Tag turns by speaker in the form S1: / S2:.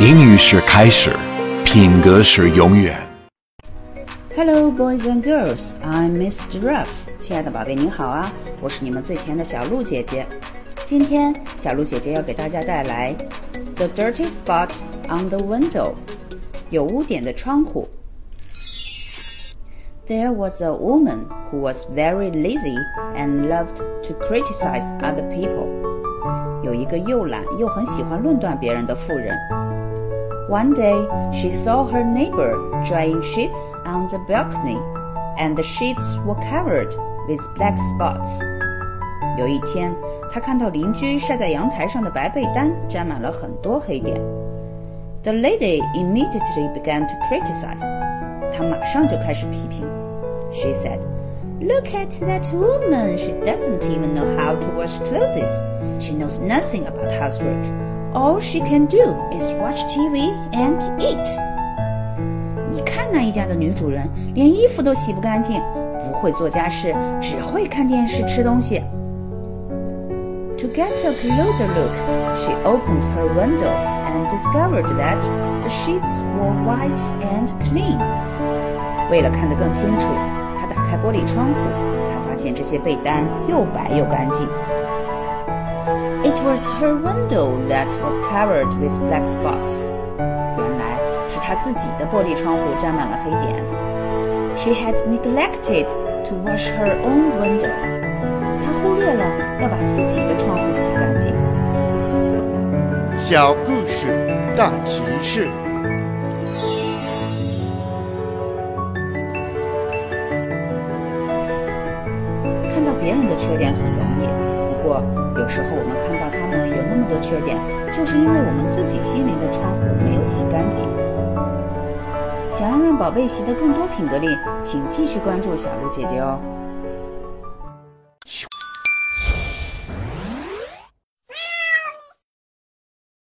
S1: 英语是开始，品格是永远。
S2: Hello, boys and girls. I'm Miss Giraffe. 亲爱的宝贝，你好啊！我是你们最甜的小鹿姐姐。今天，小鹿姐姐要给大家带来《The Dirty Spot on the Window》有污点的窗户。There was a woman who was very lazy and loved to criticize other people. 有一个又懒又很喜欢论断别人的妇人。One day, she saw her neighbor drying sheets on the balcony, and the sheets were covered with black spots. 有一天，她看到邻居晒在阳台上的白被单沾满了很多黑点。The lady immediately began to criticize. 她马上就开始批评。She said, "Look at that woman. She doesn't even know how to wash clothes. She knows nothing about housework. All she can do is watch TV and eat." 你看那一家的女主人，连衣服都洗不干净，不会做家事，只会看电视、吃东西。To get a closer look, she opened her window and discovered that the sheets were white and clean. 为了看得更清楚，她打 开玻璃窗户，才发现这些被单又白又干净。It was her window that was covered with black spots. 原来是她自己的玻璃窗户沾满了黑点。She had neglected to wash her own window. 她忽略了要把自己的窗户洗干净。
S3: 小故事大启示。
S2: 别人的缺点很容易，不过有时候我们看到他们有那么多缺点，就是因为我们自己心灵的窗户没有洗干净。想要让宝贝习得更多品格力，请继续关注小鹿姐姐哦。